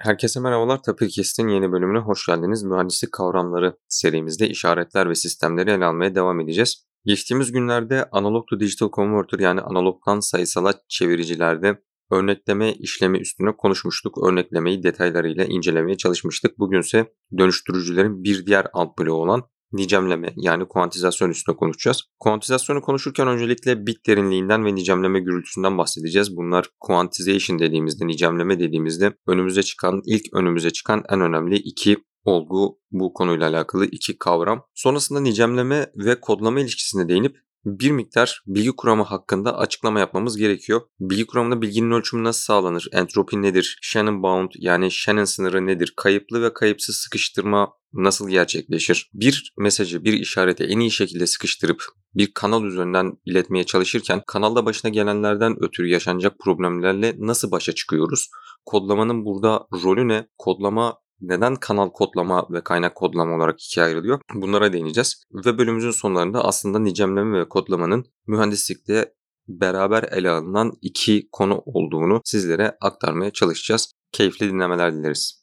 Herkese merhabalar. Tapirkest'in yeni bölümüne hoş geldiniz. Mühendislik kavramları serimizde işaretler ve sistemleri ele almaya devam edeceğiz. Geçtiğimiz günlerde analog to digital converter yani analogdan sayısala çeviricilerde örnekleme işlemi üstüne konuşmuştuk. Örneklemeyi detaylarıyla incelemeye çalışmıştık. Bugünse dönüştürücülerin bir diğer alt bloğu olan nicemleme yani kuantizasyon üstüne konuşacağız. Kuantizasyonu konuşurken öncelikle bit derinliğinden ve nicemleme gürültüsünden bahsedeceğiz. Bunlar quantization dediğimizde, nicemleme dediğimizde önümüze çıkan, ilk önümüze çıkan en önemli iki olgu bu konuyla alakalı iki kavram. Sonrasında nicemleme ve kodlama ilişkisine değinip bir miktar bilgi kuramı hakkında açıklama yapmamız gerekiyor. Bilgi kuramında bilginin ölçümü nasıl sağlanır? Entropi nedir? Shannon bound yani Shannon sınırı nedir? Kayıplı ve kayıpsız sıkıştırma nasıl gerçekleşir? Bir mesajı, bir işareti en iyi şekilde sıkıştırıp bir kanal üzerinden iletmeye çalışırken kanalda başına gelenlerden ötürü yaşanacak problemlerle nasıl başa çıkıyoruz? Kodlamanın burada rolü ne? Kodlama neden kanal kodlama ve kaynak kodlama olarak ikiye ayrılıyor? Bunlara değineceğiz. Ve bölümümüzün sonlarında aslında nicemleme ve kodlamanın mühendislikte beraber ele alınan iki konu olduğunu sizlere aktarmaya çalışacağız. Keyifli dinlemeler dileriz.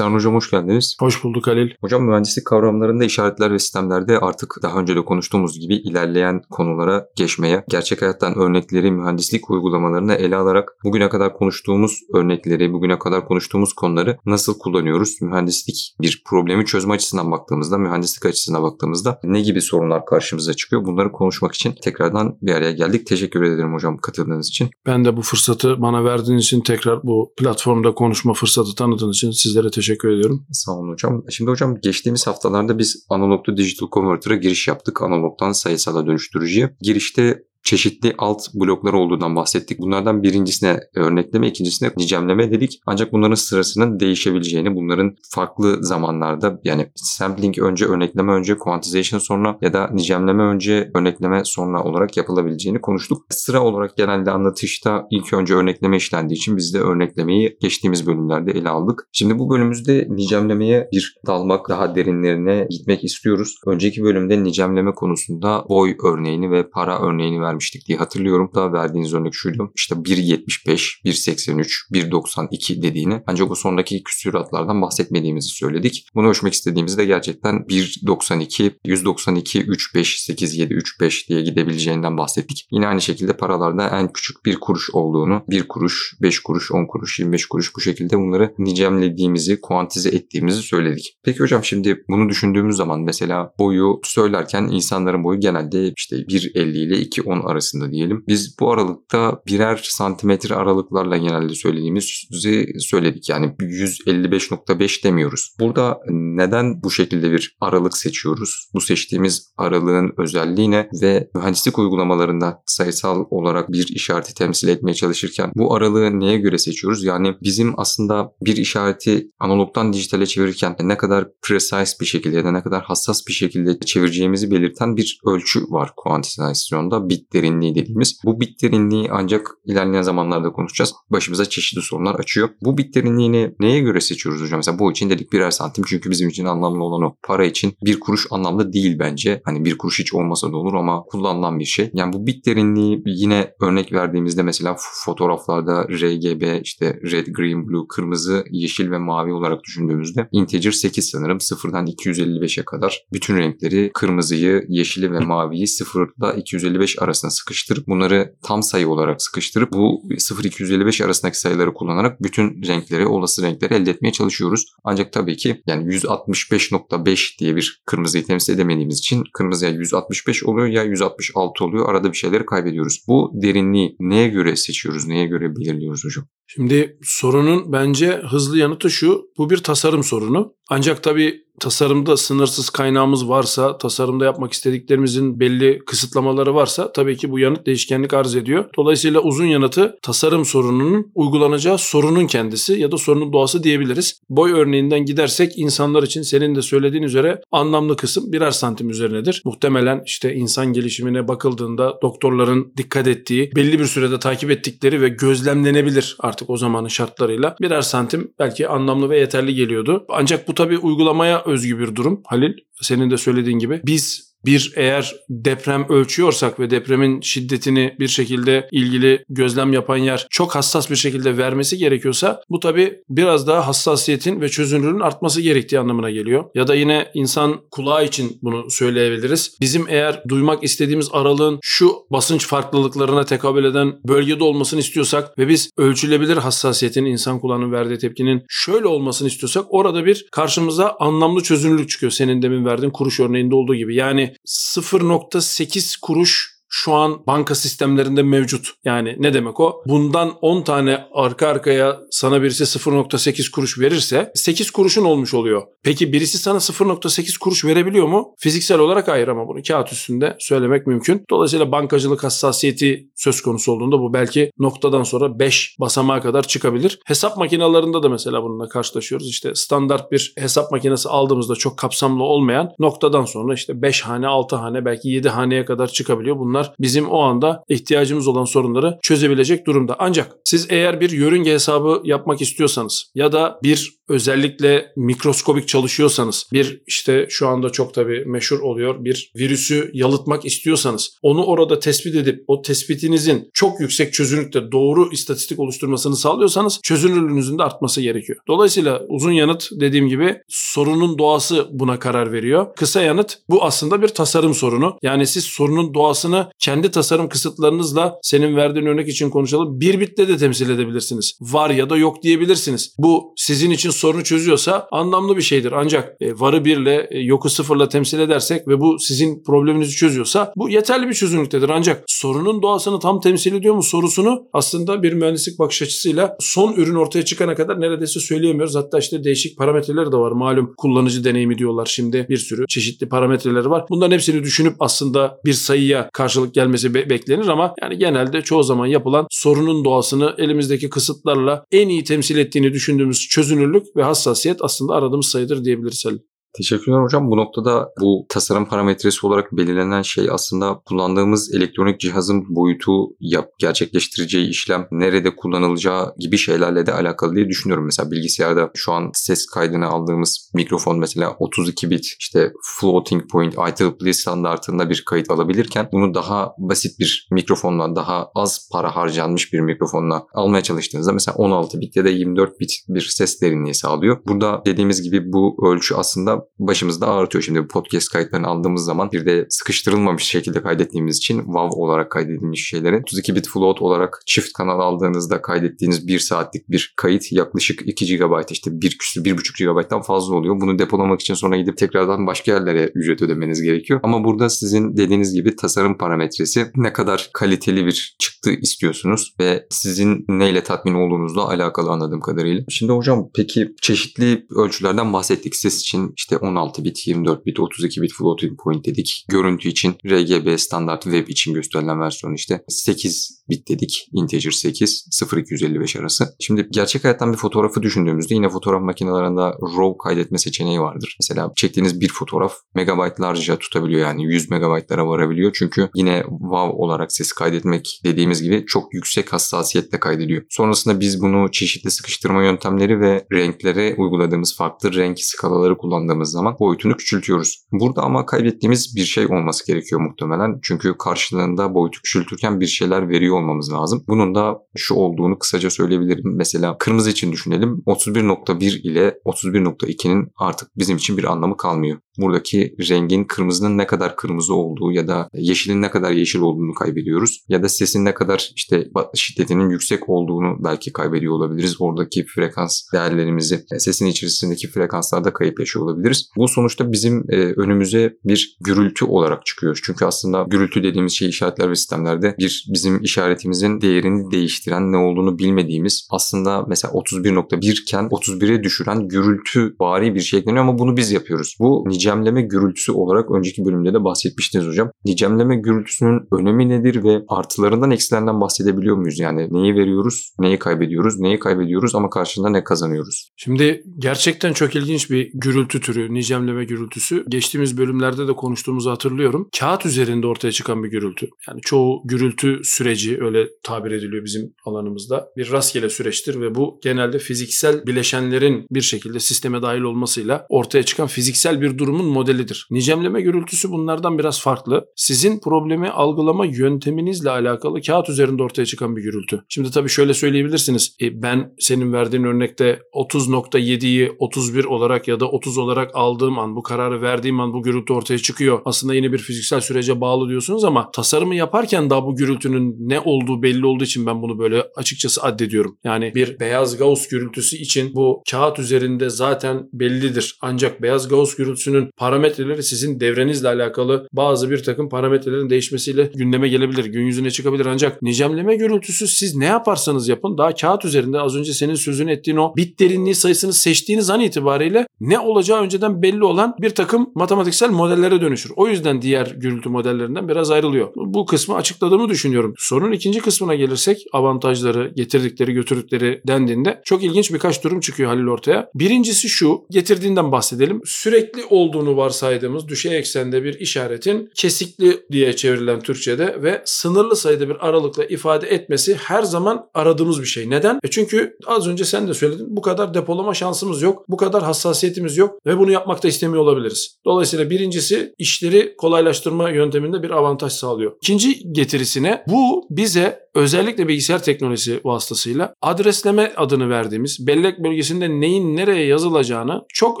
Serhan Hocam hoş geldiniz. Hoş bulduk Halil. Hocam mühendislik kavramlarında işaretler ve sistemlerde artık daha önce de konuştuğumuz gibi ilerleyen konulara geçmeye, gerçek hayattan örnekleri mühendislik uygulamalarına ele alarak bugüne kadar konuştuğumuz örnekleri, bugüne kadar konuştuğumuz konuları nasıl kullanıyoruz? Mühendislik bir problemi çözme açısından baktığımızda, mühendislik açısından baktığımızda ne gibi sorunlar karşımıza çıkıyor? Bunları konuşmak için tekrardan bir araya geldik. Teşekkür ederim hocam katıldığınız için. Ben de bu fırsatı bana verdiğiniz için tekrar bu platformda konuşma fırsatı tanıdığınız için sizlere teşekkür Teşekkür ediyorum. Sağ olun hocam. Şimdi hocam geçtiğimiz haftalarda biz analoglu digital converter'a giriş yaptık. Analogdan sayısala dönüştürücüye. Girişte çeşitli alt bloklar olduğundan bahsettik. Bunlardan birincisine örnekleme, ikincisine nicemleme dedik. Ancak bunların sırasının değişebileceğini, bunların farklı zamanlarda yani sampling önce, örnekleme önce, quantization sonra ya da nicemleme önce, örnekleme sonra olarak yapılabileceğini konuştuk. Sıra olarak genelde anlatışta ilk önce örnekleme işlendiği için biz de örneklemeyi geçtiğimiz bölümlerde ele aldık. Şimdi bu bölümümüzde nicemlemeye bir dalmak, daha derinlerine gitmek istiyoruz. Önceki bölümde nicemleme konusunda boy örneğini ve para örneğini vermiştik diye hatırlıyorum. Daha verdiğiniz örnek şuydu. İşte 1.75, 1.83, 1.92 dediğini ancak o sondaki küsuratlardan bahsetmediğimizi söyledik. Bunu ölçmek istediğimizde gerçekten 1.92, 192, 3.5, 8, 7, 3.5 diye gidebileceğinden bahsettik. Yine aynı şekilde paralarda en küçük bir kuruş olduğunu, 1 kuruş, 5 kuruş, 10 kuruş, 25 kuruş bu şekilde bunları nicemlediğimizi, kuantize ettiğimizi söyledik. Peki hocam şimdi bunu düşündüğümüz zaman mesela boyu söylerken insanların boyu genelde işte 1.50 ile 2.10 10 arasında diyelim. Biz bu aralıkta birer santimetre aralıklarla genelde söylediğimizi söyledik. Yani 155.5 demiyoruz. Burada neden bu şekilde bir aralık seçiyoruz? Bu seçtiğimiz aralığın özelliği ne? Ve mühendislik uygulamalarında sayısal olarak bir işareti temsil etmeye çalışırken bu aralığı neye göre seçiyoruz? Yani bizim aslında bir işareti analogdan dijitale çevirirken ne kadar precise bir şekilde ya da ne kadar hassas bir şekilde çevireceğimizi belirten bir ölçü var kuantizasyonda. Bit derinliği dediğimiz. Bu bit derinliği ancak ilerleyen zamanlarda konuşacağız. Başımıza çeşitli sorunlar açıyor. Bu bit derinliğini neye göre seçiyoruz hocam? Mesela bu için dedik birer santim çünkü bizim için anlamlı olan o. Para için bir kuruş anlamlı değil bence. Hani bir kuruş hiç olmasa da olur ama kullanılan bir şey. Yani bu bit derinliği yine örnek verdiğimizde mesela fotoğraflarda RGB işte red, green, blue, kırmızı, yeşil ve mavi olarak düşündüğümüzde integer 8 sanırım. Sıfırdan 255'e kadar bütün renkleri kırmızıyı, yeşili ve maviyi sıfırda 255 arasında arasına sıkıştırıp bunları tam sayı olarak sıkıştırıp bu 0-255 arasındaki sayıları kullanarak bütün renkleri, olası renkleri elde etmeye çalışıyoruz. Ancak tabii ki yani 165.5 diye bir kırmızıyı temsil edemediğimiz için kırmızıya 165 oluyor ya 166 oluyor. Arada bir şeyleri kaybediyoruz. Bu derinliği neye göre seçiyoruz, neye göre belirliyoruz hocam? Şimdi sorunun bence hızlı yanıtı şu. Bu bir tasarım sorunu. Ancak tabii tasarımda sınırsız kaynağımız varsa, tasarımda yapmak istediklerimizin belli kısıtlamaları varsa tabii ki bu yanıt değişkenlik arz ediyor. Dolayısıyla uzun yanıtı tasarım sorununun uygulanacağı sorunun kendisi ya da sorunun doğası diyebiliriz. Boy örneğinden gidersek insanlar için senin de söylediğin üzere anlamlı kısım birer santim üzerinedir. Muhtemelen işte insan gelişimine bakıldığında doktorların dikkat ettiği, belli bir sürede takip ettikleri ve gözlemlenebilir artık o zamanın şartlarıyla birer santim belki anlamlı ve yeterli geliyordu. Ancak bu tabii uygulamaya özgü bir durum Halil. Senin de söylediğin gibi. Biz bir eğer deprem ölçüyorsak ve depremin şiddetini bir şekilde ilgili gözlem yapan yer çok hassas bir şekilde vermesi gerekiyorsa bu tabi biraz daha hassasiyetin ve çözünürlüğün artması gerektiği anlamına geliyor. Ya da yine insan kulağı için bunu söyleyebiliriz. Bizim eğer duymak istediğimiz aralığın şu basınç farklılıklarına tekabül eden bölgede olmasını istiyorsak ve biz ölçülebilir hassasiyetin insan kulağının verdiği tepkinin şöyle olmasını istiyorsak orada bir karşımıza anlamlı çözünürlük çıkıyor. Senin demin verdiğin kuruş örneğinde olduğu gibi. Yani 0.8 kuruş şu an banka sistemlerinde mevcut. Yani ne demek o? Bundan 10 tane arka arkaya sana birisi 0.8 kuruş verirse 8 kuruşun olmuş oluyor. Peki birisi sana 0.8 kuruş verebiliyor mu? Fiziksel olarak hayır ama bunu kağıt üstünde söylemek mümkün. Dolayısıyla bankacılık hassasiyeti söz konusu olduğunda bu belki noktadan sonra 5 basamağa kadar çıkabilir. Hesap makinalarında da mesela bununla karşılaşıyoruz. İşte standart bir hesap makinesi aldığımızda çok kapsamlı olmayan noktadan sonra işte 5 hane, 6 hane belki 7 haneye kadar çıkabiliyor. Bunlar bizim o anda ihtiyacımız olan sorunları çözebilecek durumda. Ancak siz eğer bir yörünge hesabı yapmak istiyorsanız ya da bir özellikle mikroskobik çalışıyorsanız bir işte şu anda çok tabii meşhur oluyor bir virüsü yalıtmak istiyorsanız onu orada tespit edip o tespitinizin çok yüksek çözünürlükte doğru istatistik oluşturmasını sağlıyorsanız çözünürlüğünüzün de artması gerekiyor. Dolayısıyla uzun yanıt dediğim gibi sorunun doğası buna karar veriyor. Kısa yanıt bu aslında bir tasarım sorunu. Yani siz sorunun doğasını kendi tasarım kısıtlarınızla senin verdiğin örnek için konuşalım. Bir bitle de temsil edebilirsiniz. Var ya da yok diyebilirsiniz. Bu sizin için sorunu çözüyorsa anlamlı bir şeydir. Ancak e, varı birle e, yoku sıfırla temsil edersek ve bu sizin probleminizi çözüyorsa bu yeterli bir çözünürlüktedir. Ancak sorunun doğasını tam temsil ediyor mu sorusunu aslında bir mühendislik bakış açısıyla son ürün ortaya çıkana kadar neredeyse söyleyemiyoruz. Hatta işte değişik parametreleri de var. Malum kullanıcı deneyimi diyorlar şimdi bir sürü çeşitli parametreleri var. Bunların hepsini düşünüp aslında bir sayıya karşı karşılık gelmesi be- beklenir ama yani genelde çoğu zaman yapılan sorunun doğasını elimizdeki kısıtlarla en iyi temsil ettiğini düşündüğümüz çözünürlük ve hassasiyet aslında aradığımız sayıdır diyebiliriz Halil. Teşekkürler hocam. Bu noktada bu tasarım parametresi olarak belirlenen şey aslında kullandığımız elektronik cihazın boyutu, yap, gerçekleştireceği işlem, nerede kullanılacağı gibi şeylerle de alakalı diye düşünüyorum. Mesela bilgisayarda şu an ses kaydını aldığımız mikrofon mesela 32 bit işte floating point IEEE standartında bir kayıt alabilirken bunu daha basit bir mikrofonla daha az para harcanmış bir mikrofonla almaya çalıştığınızda mesela 16 bit ya da 24 bit bir ses derinliği sağlıyor. Burada dediğimiz gibi bu ölçü aslında başımızda ağrıtıyor. Şimdi podcast kayıtlarını aldığımız zaman bir de sıkıştırılmamış şekilde kaydettiğimiz için WAV olarak kaydedilmiş şeyleri 32 bit float olarak çift kanal aldığınızda kaydettiğiniz 1 saatlik bir kayıt yaklaşık 2 GB işte 1 küsur 1,5 GB'dan fazla oluyor. Bunu depolamak için sonra gidip tekrardan başka yerlere ücret ödemeniz gerekiyor. Ama burada sizin dediğiniz gibi tasarım parametresi ne kadar kaliteli bir çıktı istiyorsunuz ve sizin neyle tatmin olduğunuzla alakalı anladığım kadarıyla. Şimdi hocam peki çeşitli ölçülerden bahsettik. Ses için işte işte 16 bit, 24 bit, 32 bit floating point dedik. Görüntü için RGB standart web için gösterilen versiyon işte 8 bit dedik. Integer 8, 0255 arası. Şimdi gerçek hayattan bir fotoğrafı düşündüğümüzde yine fotoğraf makinelerinde RAW kaydetme seçeneği vardır. Mesela çektiğiniz bir fotoğraf megabaytlarca tutabiliyor yani 100 megabaytlara varabiliyor. Çünkü yine WAV olarak ses kaydetmek dediğimiz gibi çok yüksek hassasiyetle kaydediyor. Sonrasında biz bunu çeşitli sıkıştırma yöntemleri ve renklere uyguladığımız farklı renk skalaları kullandığımız baktığımız zaman boyutunu küçültüyoruz. Burada ama kaybettiğimiz bir şey olması gerekiyor muhtemelen. Çünkü karşılığında boyutu küçültürken bir şeyler veriyor olmamız lazım. Bunun da şu olduğunu kısaca söyleyebilirim. Mesela kırmızı için düşünelim. 31.1 ile 31.2'nin artık bizim için bir anlamı kalmıyor buradaki rengin kırmızının ne kadar kırmızı olduğu ya da yeşilin ne kadar yeşil olduğunu kaybediyoruz. Ya da sesin ne kadar işte şiddetinin yüksek olduğunu belki kaybediyor olabiliriz. Oradaki frekans değerlerimizi sesin içerisindeki frekanslarda kayıp yaşıyor olabiliriz. Bu sonuçta bizim e, önümüze bir gürültü olarak çıkıyor. Çünkü aslında gürültü dediğimiz şey işaretler ve sistemlerde bir bizim işaretimizin değerini değiştiren ne olduğunu bilmediğimiz aslında mesela 31.1 iken 31'e düşüren gürültü bari bir şey ekleniyor ama bunu biz yapıyoruz. Bu nicel nicemleme gürültüsü olarak önceki bölümde de bahsetmiştiniz hocam. Nicemleme gürültüsünün önemi nedir ve artılarından eksilerinden bahsedebiliyor muyuz? Yani neyi veriyoruz, neyi kaybediyoruz, neyi kaybediyoruz ama karşılığında ne kazanıyoruz? Şimdi gerçekten çok ilginç bir gürültü türü, nicemleme gürültüsü. Geçtiğimiz bölümlerde de konuştuğumuzu hatırlıyorum. Kağıt üzerinde ortaya çıkan bir gürültü. Yani çoğu gürültü süreci öyle tabir ediliyor bizim alanımızda. Bir rastgele süreçtir ve bu genelde fiziksel bileşenlerin bir şekilde sisteme dahil olmasıyla ortaya çıkan fiziksel bir durumun modelidir. Nicemleme gürültüsü bunlardan biraz farklı. Sizin problemi algılama yönteminizle alakalı kağıt üzerinde ortaya çıkan bir gürültü. Şimdi tabii şöyle söyleyebilirsiniz. E, ben senin verdiğin örnekte 30.7'yi 31 olarak ya da 30 olarak aldığım an, bu kararı verdiğim an bu gürültü ortaya çıkıyor. Aslında yine bir fiziksel sürece bağlı diyorsunuz ama tasarımı yaparken daha bu gürültünün ne olduğu belli olduğu için ben bunu böyle açıkçası addediyorum. Yani bir beyaz Gauss gürültüsü için bu kağıt üzerinde zaten bellidir. Ancak beyaz Gauss gürültüsünün parametreleri sizin devrenizle alakalı bazı bir takım parametrelerin değişmesiyle gündeme gelebilir. Gün yüzüne çıkabilir ancak nicemleme gürültüsü siz ne yaparsanız yapın daha kağıt üzerinde az önce senin sözünü ettiğin o bit derinliği sayısını seçtiğiniz an itibariyle ne olacağı önceden belli olan bir takım matematiksel modellere dönüşür. O yüzden diğer gürültü modellerinden biraz ayrılıyor. Bu kısmı açıkladığımı düşünüyorum. Sorunun ikinci kısmına gelirsek avantajları, getirdikleri, götürdükleri dendiğinde çok ilginç birkaç durum çıkıyor Halil ortaya. Birincisi şu, getirdiğinden bahsedelim. Sürekli olduğunu varsaydığımız düşey eksende bir işaretin kesikli diye çevrilen Türkçe'de ve sınırlı sayıda bir aralıkla ifade etmesi her zaman aradığımız bir şey. Neden? E çünkü az önce sen de söyledin bu kadar depolama şansımız yok, bu kadar hassasiyetimiz yok ve bunu yapmakta istemiyor olabiliriz. Dolayısıyla birincisi işleri kolaylaştırma yönteminde bir avantaj sağlıyor. İkinci getirisine bu bize özellikle bilgisayar teknolojisi vasıtasıyla adresleme adını verdiğimiz bellek bölgesinde neyin nereye yazılacağını çok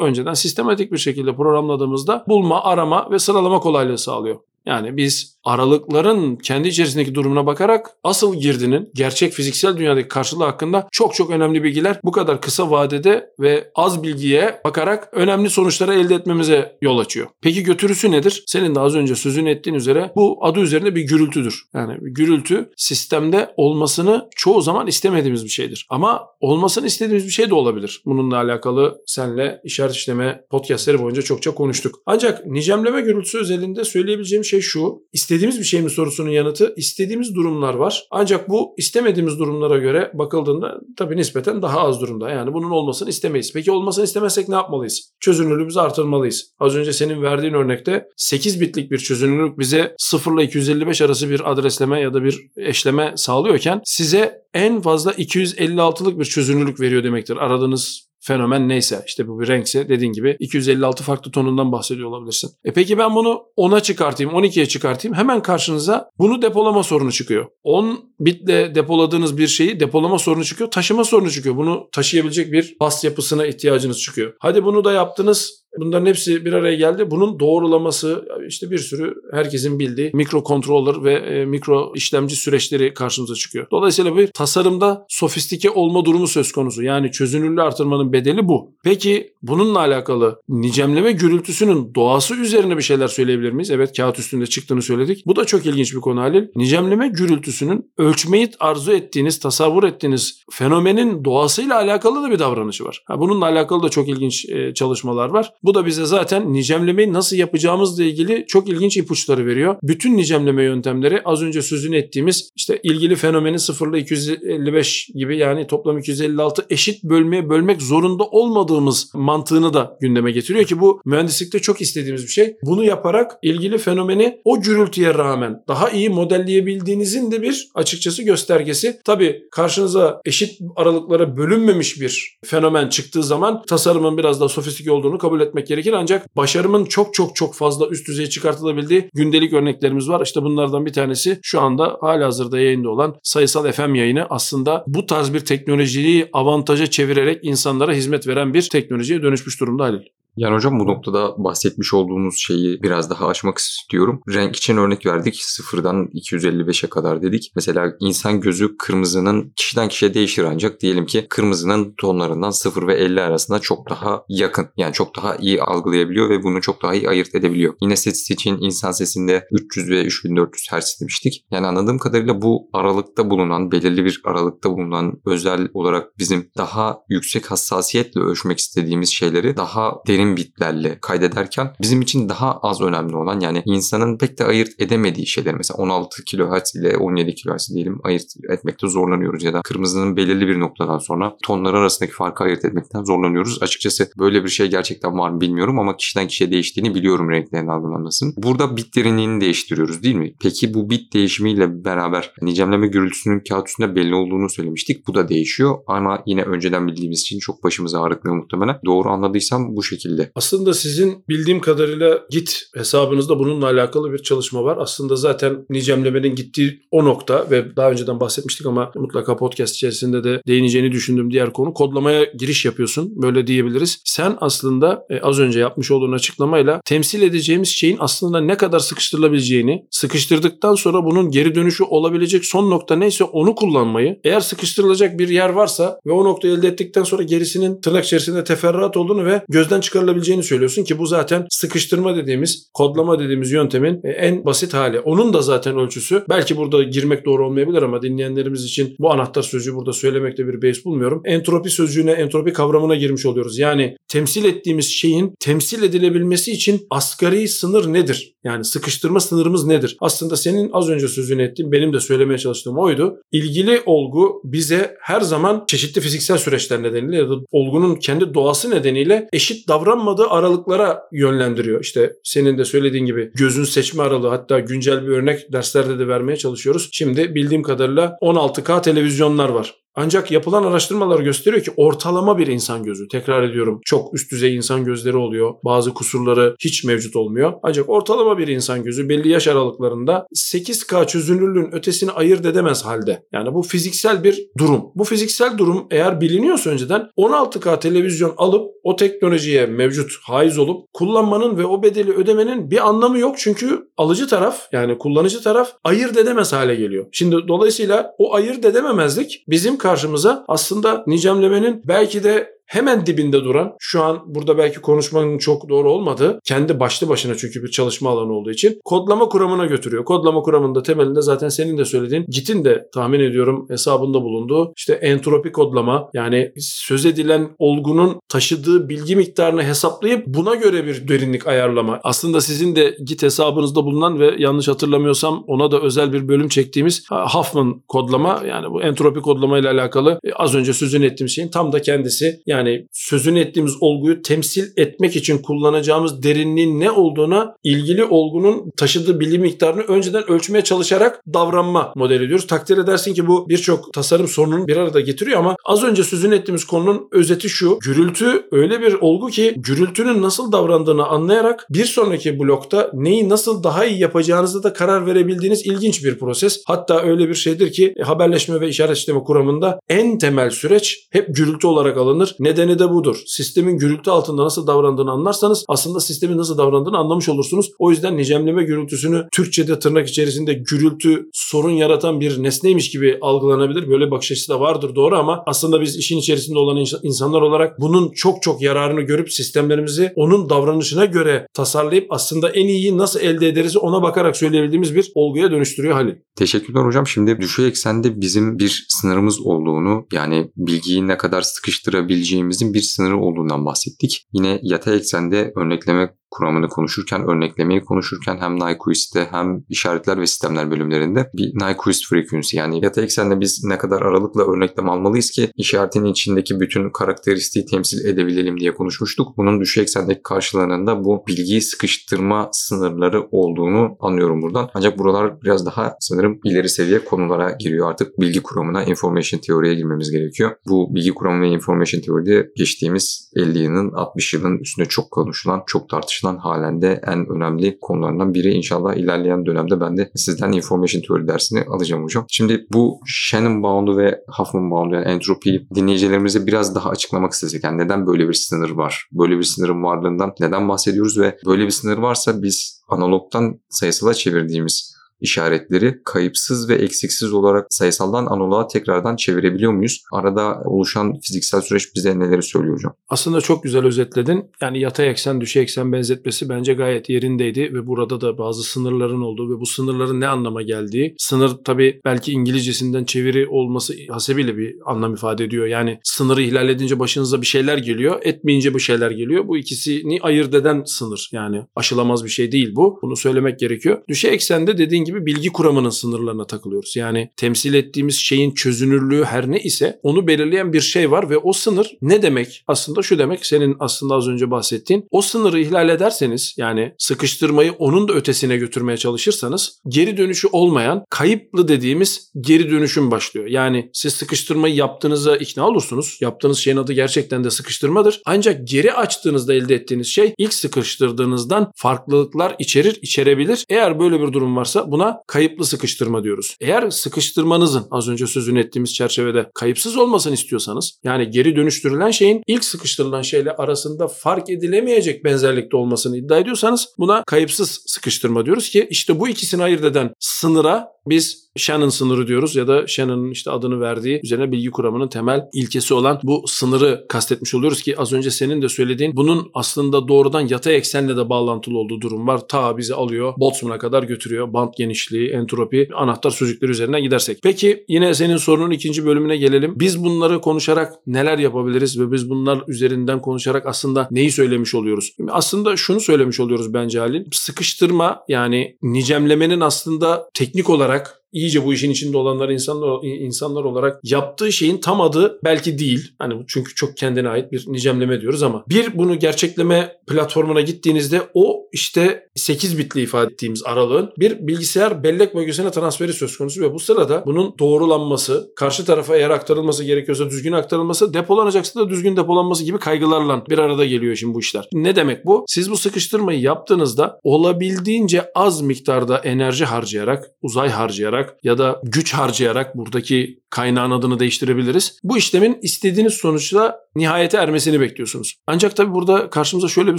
önceden sistematik bir şekilde programladığımızda bulma, arama ve sıralama kolaylığı sağlıyor. Yani biz aralıkların kendi içerisindeki durumuna bakarak asıl girdinin gerçek fiziksel dünyadaki karşılığı hakkında çok çok önemli bilgiler bu kadar kısa vadede ve az bilgiye bakarak önemli sonuçları elde etmemize yol açıyor. Peki götürüsü nedir? Senin de az önce sözünü ettiğin üzere bu adı üzerinde bir gürültüdür. Yani bir gürültü sistemde olmasını çoğu zaman istemediğimiz bir şeydir. Ama olmasını istediğimiz bir şey de olabilir. Bununla alakalı senle işaret işleme podcastleri boyunca çokça konuştuk. Ancak nicemleme gürültüsü özelinde söyleyebileceğim şey şu. İstediğimiz bir şey mi sorusunun yanıtı istediğimiz durumlar var. Ancak bu istemediğimiz durumlara göre bakıldığında tabii nispeten daha az durumda. Yani bunun olmasını istemeyiz. Peki olmasını istemezsek ne yapmalıyız? Çözünürlüğümüzü artırmalıyız. Az önce senin verdiğin örnekte 8 bitlik bir çözünürlük bize 0 ile 255 arası bir adresleme ya da bir eşleme sağlıyorken size en fazla 256'lık bir çözünürlük veriyor demektir. Aradığınız fenomen neyse işte bu bir renkse dediğin gibi 256 farklı tonundan bahsediyor olabilirsin. E peki ben bunu 10'a çıkartayım 12'ye çıkartayım hemen karşınıza bunu depolama sorunu çıkıyor. 10 bitle depoladığınız bir şeyi depolama sorunu çıkıyor taşıma sorunu çıkıyor. Bunu taşıyabilecek bir bas yapısına ihtiyacınız çıkıyor. Hadi bunu da yaptınız Bunların hepsi bir araya geldi. Bunun doğrulaması işte bir sürü herkesin bildiği mikro controller ve e, mikro işlemci süreçleri karşımıza çıkıyor. Dolayısıyla bir tasarımda sofistike olma durumu söz konusu. Yani çözünürlüğü artırmanın bedeli bu. Peki bununla alakalı nicemleme gürültüsünün doğası üzerine bir şeyler söyleyebilir miyiz? Evet kağıt üstünde çıktığını söyledik. Bu da çok ilginç bir konu Halil. Nicemleme gürültüsünün ölçmeyi arzu ettiğiniz, tasavvur ettiğiniz fenomenin doğasıyla alakalı da bir davranışı var. Ha, bununla alakalı da çok ilginç e, çalışmalar var. Bu da bize zaten nicemlemeyi nasıl yapacağımızla ilgili çok ilginç ipuçları veriyor. Bütün nicemleme yöntemleri az önce sözünü ettiğimiz işte ilgili fenomeni 0 ile 255 gibi yani toplam 256 eşit bölmeye bölmek zorunda olmadığımız mantığını da gündeme getiriyor ki bu mühendislikte çok istediğimiz bir şey. Bunu yaparak ilgili fenomeni o gürültüye rağmen daha iyi modelleyebildiğinizin de bir açıkçası göstergesi. Tabii karşınıza eşit aralıklara bölünmemiş bir fenomen çıktığı zaman tasarımın biraz daha sofistike olduğunu kabul etmek gerekir ancak başarımın çok çok çok fazla üst düzeye çıkartılabildiği gündelik örneklerimiz var. İşte bunlardan bir tanesi şu anda hala hazırda yayında olan sayısal FM yayını aslında bu tarz bir teknolojiyi avantaja çevirerek insanlara hizmet veren bir teknolojiye dönüşmüş durumda Halil. Yani hocam bu noktada bahsetmiş olduğumuz şeyi biraz daha açmak istiyorum. Renk için örnek verdik. Sıfırdan 255'e kadar dedik. Mesela insan gözü kırmızının kişiden kişiye değişir ancak diyelim ki kırmızının tonlarından 0 ve 50 arasında çok daha yakın. Yani çok daha iyi algılayabiliyor ve bunu çok daha iyi ayırt edebiliyor. Yine ses için insan sesinde 300 ve 3400 Hz demiştik. Yani anladığım kadarıyla bu aralıkta bulunan, belirli bir aralıkta bulunan özel olarak bizim daha yüksek hassasiyetle ölçmek istediğimiz şeyleri daha derin derin bitlerle kaydederken bizim için daha az önemli olan yani insanın pek de ayırt edemediği şeyler mesela 16 kHz ile 17 kHz diyelim ayırt etmekte zorlanıyoruz ya da kırmızının belirli bir noktadan sonra tonlar arasındaki farkı ayırt etmekten zorlanıyoruz. Açıkçası böyle bir şey gerçekten var mı bilmiyorum ama kişiden kişiye değiştiğini biliyorum renklerin algılanmasının. Burada bit derinliğini değiştiriyoruz değil mi? Peki bu bit değişimiyle beraber nicemleme gürültüsünün kağıt üstünde belli olduğunu söylemiştik. Bu da değişiyor ama yine önceden bildiğimiz için çok başımızı ağrıtmıyor muhtemelen. Doğru anladıysam bu şekilde. Aslında sizin bildiğim kadarıyla Git hesabınızda bununla alakalı bir çalışma var. Aslında zaten nicemlemenin gittiği o nokta ve daha önceden bahsetmiştik ama mutlaka podcast içerisinde de değineceğini düşündüğüm diğer konu kodlamaya giriş yapıyorsun. Böyle diyebiliriz. Sen aslında e, az önce yapmış olduğun açıklamayla temsil edeceğimiz şeyin aslında ne kadar sıkıştırılabileceğini, sıkıştırdıktan sonra bunun geri dönüşü olabilecek son nokta neyse onu kullanmayı, eğer sıkıştırılacak bir yer varsa ve o noktayı elde ettikten sonra gerisinin tırnak içerisinde teferruat olduğunu ve gözden çıkarılabileceğini söylüyorsun ki bu zaten sıkıştırma dediğimiz, kodlama dediğimiz yöntemin e, en basit hali. Onun da zaten ölçüsü belki burada girmek doğru olmayabilir ama dinleyenlerimiz için bu anahtar sözcüğü burada söylemekte bir beis bulmuyorum. Entropi sözcüğüne, entropi kavramına girmiş oluyoruz. Yani temsil ettiğimiz şeyin temsil edilebilmesi için asgari sınır nedir? Yani sıkıştırma sınırımız nedir? Aslında senin az önce sözünü ettiğin, benim de söylemeye çalıştığım oydu. İlgili olgu bize her zaman çeşitli fiziksel süreçler nedeniyle ya da olgunun kendi doğası nedeniyle eşit davranmadığı aralıklara yönlendiriyor. İşte senin de söylediğin gibi gözün seçme aralığı hatta güncel bir örnek derslerde de vermeye çalışıyoruz. Şimdi bildiğim kadarıyla 16K televizyonlar var. Ancak yapılan araştırmalar gösteriyor ki ortalama bir insan gözü, tekrar ediyorum çok üst düzey insan gözleri oluyor. Bazı kusurları hiç mevcut olmuyor. Ancak ortalama bir insan gözü belli yaş aralıklarında 8K çözünürlüğün ötesini ayırt edemez halde. Yani bu fiziksel bir durum. Bu fiziksel durum eğer biliniyorsa önceden 16K televizyon alıp o teknolojiye mevcut haiz olup kullanmanın ve o bedeli ödemenin bir anlamı yok. Çünkü alıcı taraf yani kullanıcı taraf ayırt edemez hale geliyor. Şimdi dolayısıyla o ayırt edememezlik bizim karşımıza. Aslında nicemlemenin belki de hemen dibinde duran şu an burada belki konuşmanın çok doğru olmadığı kendi başlı başına çünkü bir çalışma alanı olduğu için kodlama kuramına götürüyor. Kodlama kuramında temelinde zaten senin de söylediğin Git'in de tahmin ediyorum hesabında bulunduğu işte entropi kodlama yani söz edilen olgunun taşıdığı bilgi miktarını hesaplayıp buna göre bir derinlik ayarlama. Aslında sizin de Git hesabınızda bulunan ve yanlış hatırlamıyorsam ona da özel bir bölüm çektiğimiz Huffman kodlama yani bu entropi kodlama ile alakalı e, az önce sözünü ettiğim şeyin tam da kendisi. Yani yani sözünü ettiğimiz olguyu temsil etmek için kullanacağımız derinliğin ne olduğuna ilgili olgunun taşıdığı bilgi miktarını önceden ölçmeye çalışarak davranma modeli diyoruz. Takdir edersin ki bu birçok tasarım sorununu bir arada getiriyor ama az önce sözünü ettiğimiz konunun özeti şu. Gürültü öyle bir olgu ki gürültünün nasıl davrandığını anlayarak bir sonraki blokta neyi nasıl daha iyi yapacağınızda da karar verebildiğiniz ilginç bir proses. Hatta öyle bir şeydir ki haberleşme ve işaret sistemi kuramında en temel süreç hep gürültü olarak alınır. Ne Nedeni de budur. Sistemin gürültü altında nasıl davrandığını anlarsanız aslında sistemin nasıl davrandığını anlamış olursunuz. O yüzden nicemleme gürültüsünü Türkçe'de tırnak içerisinde gürültü sorun yaratan bir nesneymiş gibi algılanabilir. Böyle bakış açısı da vardır doğru ama aslında biz işin içerisinde olan insanlar olarak bunun çok çok yararını görüp sistemlerimizi onun davranışına göre tasarlayıp aslında en iyiyi nasıl elde ederiz ona bakarak söyleyebildiğimiz bir olguya dönüştürüyor Halil. Teşekkürler hocam. Şimdi düşey eksende bizim bir sınırımız olduğunu yani bilgiyi ne kadar sıkıştırabileceğimizi örneğimizin bir sınırı olduğundan bahsettik. Yine yatay eksende örnekleme kuramını konuşurken, örneklemeyi konuşurken hem Nyquist'te hem işaretler ve sistemler bölümlerinde bir Nyquist frequency yani yatay eksende biz ne kadar aralıkla örneklem almalıyız ki işaretin içindeki bütün karakteristiği temsil edebilelim diye konuşmuştuk. Bunun düşey eksendeki karşılığında bu bilgiyi sıkıştırma sınırları olduğunu anlıyorum buradan. Ancak buralar biraz daha sanırım ileri seviye konulara giriyor artık. Bilgi kuramına, information teoriye girmemiz gerekiyor. Bu bilgi kuramı ve information teoride geçtiğimiz 50 yılın 60 yılın üstünde çok konuşulan, çok tartışılan tartışılan halen de en önemli konularından biri. İnşallah ilerleyen dönemde ben de sizden information teori dersini alacağım hocam. Şimdi bu Shannon bound'u ve Huffman bound'u yani entropiyi dinleyicilerimize biraz daha açıklamak istesek. Yani neden böyle bir sınır var? Böyle bir sınırın varlığından neden bahsediyoruz ve böyle bir sınır varsa biz analogtan sayısala çevirdiğimiz işaretleri kayıpsız ve eksiksiz olarak sayısaldan analoğa tekrardan çevirebiliyor muyuz? Arada oluşan fiziksel süreç bize neleri söylüyor hocam? Aslında çok güzel özetledin. Yani yatay eksen, düşey eksen benzetmesi bence gayet yerindeydi ve burada da bazı sınırların olduğu ve bu sınırların ne anlama geldiği. Sınır tabii belki İngilizcesinden çeviri olması hasebiyle bir anlam ifade ediyor. Yani sınırı ihlal edince başınıza bir şeyler geliyor, etmeyince bir şeyler geliyor. Bu ikisini ayırt eden sınır. Yani aşılamaz bir şey değil bu. Bunu söylemek gerekiyor. Düşey eksende dediğin gibi bilgi kuramının sınırlarına takılıyoruz. Yani temsil ettiğimiz şeyin çözünürlüğü her ne ise onu belirleyen bir şey var ve o sınır ne demek? Aslında şu demek senin aslında az önce bahsettiğin. O sınırı ihlal ederseniz yani sıkıştırmayı onun da ötesine götürmeye çalışırsanız geri dönüşü olmayan kayıplı dediğimiz geri dönüşüm başlıyor. Yani siz sıkıştırmayı yaptığınıza ikna olursunuz. Yaptığınız şeyin adı gerçekten de sıkıştırmadır. Ancak geri açtığınızda elde ettiğiniz şey ilk sıkıştırdığınızdan farklılıklar içerir, içerebilir. Eğer böyle bir durum varsa buna kayıplı sıkıştırma diyoruz. Eğer sıkıştırmanızın az önce sözünü ettiğimiz çerçevede kayıpsız olmasını istiyorsanız yani geri dönüştürülen şeyin ilk sıkıştırılan şeyle arasında fark edilemeyecek benzerlikte olmasını iddia ediyorsanız buna kayıpsız sıkıştırma diyoruz ki işte bu ikisini ayırt eden sınıra biz Shannon sınırı diyoruz ya da Shannon'ın işte adını verdiği üzerine bilgi kuramının temel ilkesi olan bu sınırı kastetmiş oluyoruz ki az önce senin de söylediğin bunun aslında doğrudan yatay eksenle de bağlantılı olduğu durum var. Ta bizi alıyor Boltzmann'a kadar götürüyor. Band genişliği, entropi, anahtar sözcükleri üzerinden gidersek. Peki yine senin sorunun ikinci bölümüne gelelim. Biz bunları konuşarak neler yapabiliriz ve biz bunlar üzerinden konuşarak aslında neyi söylemiş oluyoruz? Aslında şunu söylemiş oluyoruz bence Halil. Sıkıştırma yani nicemlemenin aslında teknik olarak iyice bu işin içinde olanlar insanlar insanlar olarak yaptığı şeyin tam adı belki değil. Hani çünkü çok kendine ait bir nicemleme diyoruz ama bir bunu gerçekleme platformuna gittiğinizde o işte 8 bitli ifade ettiğimiz aralığın bir bilgisayar bellek bölgesine transferi söz konusu ve bu sırada bunun doğrulanması, karşı tarafa eğer aktarılması gerekiyorsa düzgün aktarılması, depolanacaksa da düzgün depolanması gibi kaygılarla bir arada geliyor şimdi bu işler. Ne demek bu? Siz bu sıkıştırmayı yaptığınızda olabildiğince az miktarda enerji harcayarak, uzay harcayarak ya da güç harcayarak buradaki kaynağın adını değiştirebiliriz. Bu işlemin istediğiniz sonuçla nihayete ermesini bekliyorsunuz. Ancak tabii burada karşımıza şöyle bir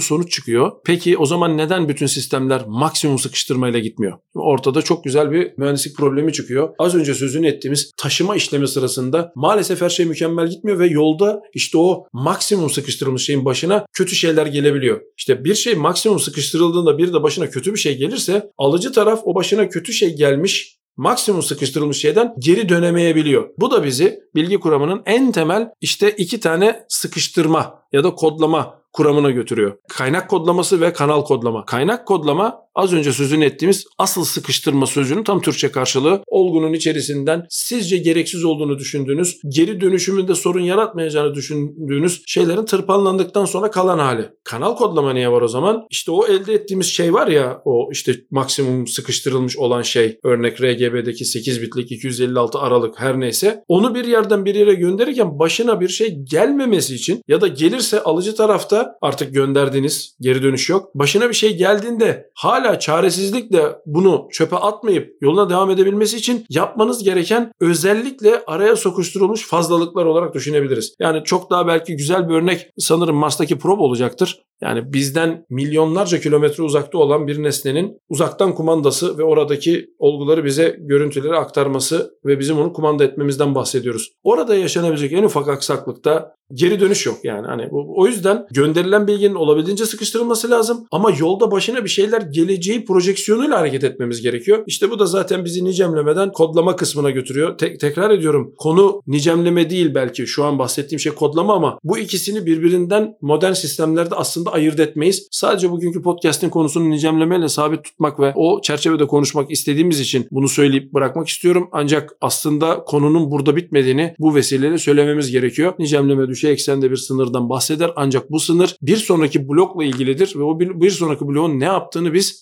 sonuç çıkıyor. Peki o zaman neden bütün sistemler maksimum sıkıştırmayla gitmiyor? Ortada çok güzel bir mühendislik problemi çıkıyor. Az önce sözünü ettiğimiz taşıma işlemi sırasında maalesef her şey mükemmel gitmiyor ve yolda işte o maksimum sıkıştırılmış şeyin başına kötü şeyler gelebiliyor. İşte bir şey maksimum sıkıştırıldığında bir de başına kötü bir şey gelirse alıcı taraf o başına kötü şey gelmiş maksimum sıkıştırılmış şeyden geri dönemeyebiliyor. Bu da bizi bilgi kuramının en temel işte iki tane sıkıştırma ya da kodlama kuramına götürüyor. Kaynak kodlaması ve kanal kodlama. Kaynak kodlama az önce sözünü ettiğimiz asıl sıkıştırma sözünün tam Türkçe karşılığı olgunun içerisinden sizce gereksiz olduğunu düşündüğünüz, geri dönüşümünde sorun yaratmayacağını düşündüğünüz şeylerin tırpanlandıktan sonra kalan hali. Kanal kodlama niye var o zaman? İşte o elde ettiğimiz şey var ya o işte maksimum sıkıştırılmış olan şey örnek RGB'deki 8 bitlik 256 aralık her neyse onu bir yerden bir yere gönderirken başına bir şey gelmemesi için ya da gelirse alıcı tarafta artık gönderdiğiniz geri dönüş yok. Başına bir şey geldiğinde hala hala çaresizlikle bunu çöpe atmayıp yoluna devam edebilmesi için yapmanız gereken özellikle araya sokuşturulmuş fazlalıklar olarak düşünebiliriz. Yani çok daha belki güzel bir örnek sanırım Mars'taki probe olacaktır. Yani bizden milyonlarca kilometre uzakta olan bir nesnenin uzaktan kumandası ve oradaki olguları bize görüntüleri aktarması ve bizim onu kumanda etmemizden bahsediyoruz. Orada yaşanabilecek en ufak aksaklıkta geri dönüş yok yani. Hani o yüzden gönderilen bilginin olabildiğince sıkıştırılması lazım ama yolda başına bir şeyler geleceği projeksiyonuyla hareket etmemiz gerekiyor. İşte bu da zaten bizi nicemlemeden kodlama kısmına götürüyor. Te- tekrar ediyorum konu nicemleme değil belki şu an bahsettiğim şey kodlama ama bu ikisini birbirinden modern sistemlerde aslında ayırt etmeyiz. Sadece bugünkü podcast'in konusunu nicemlemeyle sabit tutmak ve o çerçevede konuşmak istediğimiz için bunu söyleyip bırakmak istiyorum. Ancak aslında konunun burada bitmediğini bu vesileyle söylememiz gerekiyor. Nicemleme düşey eksende bir sınırdan bahseder ancak bu sınır bir sonraki blokla ilgilidir ve o bir sonraki bloğun ne yaptığını biz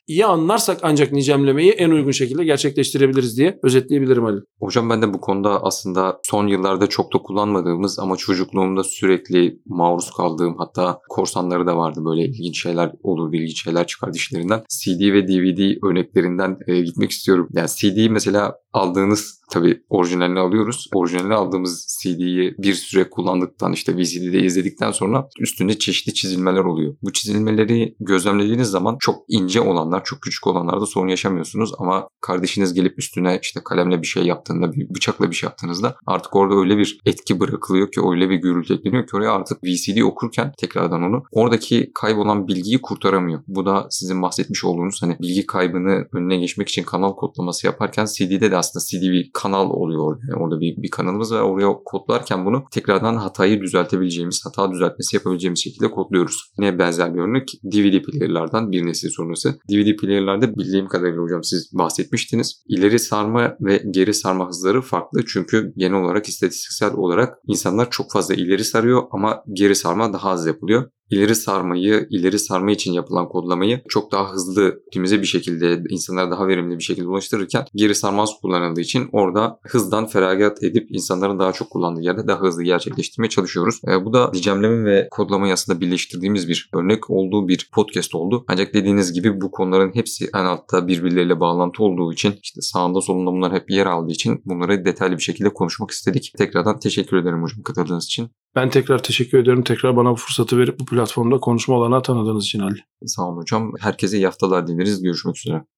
iyi anlarsak ancak nicemlemeyi en uygun şekilde gerçekleştirebiliriz diye özetleyebilirim Ali. Hocam ben de bu konuda aslında son yıllarda çok da kullanmadığımız ama çocukluğumda sürekli maruz kaldığım hatta korsanları da vardı böyle ilginç şeyler olur ilginç şeyler çıkar dişlerinden. CD ve DVD örneklerinden e, gitmek istiyorum. Yani CD mesela aldığınız tabii orijinalini alıyoruz. Orijinalini aldığımız CD'yi bir süre kullandıktan işte VCD'de izledikten sonra üstünde çeşitli çizilmeler oluyor. Bu çizilmeleri gözlemlediğiniz zaman çok ince olanlar Çok küçük olanlarda sorun yaşamıyorsunuz ama kardeşiniz gelip üstüne işte kalemle bir şey yaptığında, bir bıçakla bir şey yaptığınızda artık orada öyle bir etki bırakılıyor ki öyle bir gürültü ekleniyor ki oraya artık VCD okurken tekrardan onu oradaki kaybolan bilgiyi kurtaramıyor. Bu da sizin bahsetmiş olduğunuz hani bilgi kaybını önüne geçmek için kanal kodlaması yaparken CD'de de aslında CD bir kanal oluyor. Yani orada bir, bir kanalımız var. Oraya kodlarken bunu tekrardan hatayı düzeltebileceğimiz, hata düzeltmesi yapabileceğimiz şekilde kodluyoruz. Yine benzer bir örnek DVD player'lardan bir nesil sonrası. DVD player'larda bildiğim kadarıyla hocam siz bahsetmiştiniz. İleri sarma ve geri sarma hızları farklı çünkü genel olarak istatistiksel olarak insanlar çok fazla ileri sarıyor ama geri sarma daha az yapılıyor ileri sarmayı, ileri sarma için yapılan kodlamayı çok daha hızlı, optimize bir şekilde insanlara daha verimli bir şekilde ulaştırırken geri sarma kullanıldığı için orada hızdan feragat edip insanların daha çok kullandığı yerde daha hızlı gerçekleştirmeye çalışıyoruz. E, bu da dicemleme ve kodlamayı aslında birleştirdiğimiz bir örnek olduğu bir podcast oldu. Ancak dediğiniz gibi bu konuların hepsi en altta birbirleriyle bağlantı olduğu için işte sağında solunda bunlar hep yer aldığı için bunları detaylı bir şekilde konuşmak istedik. Tekrardan teşekkür ederim hocam katıldığınız için. Ben tekrar teşekkür ederim. Tekrar bana bu fırsatı verip bu platformda konuşma olanağı tanıdığınız için Ali. Sağ olun hocam. Herkese iyi haftalar dileriz. Görüşmek üzere.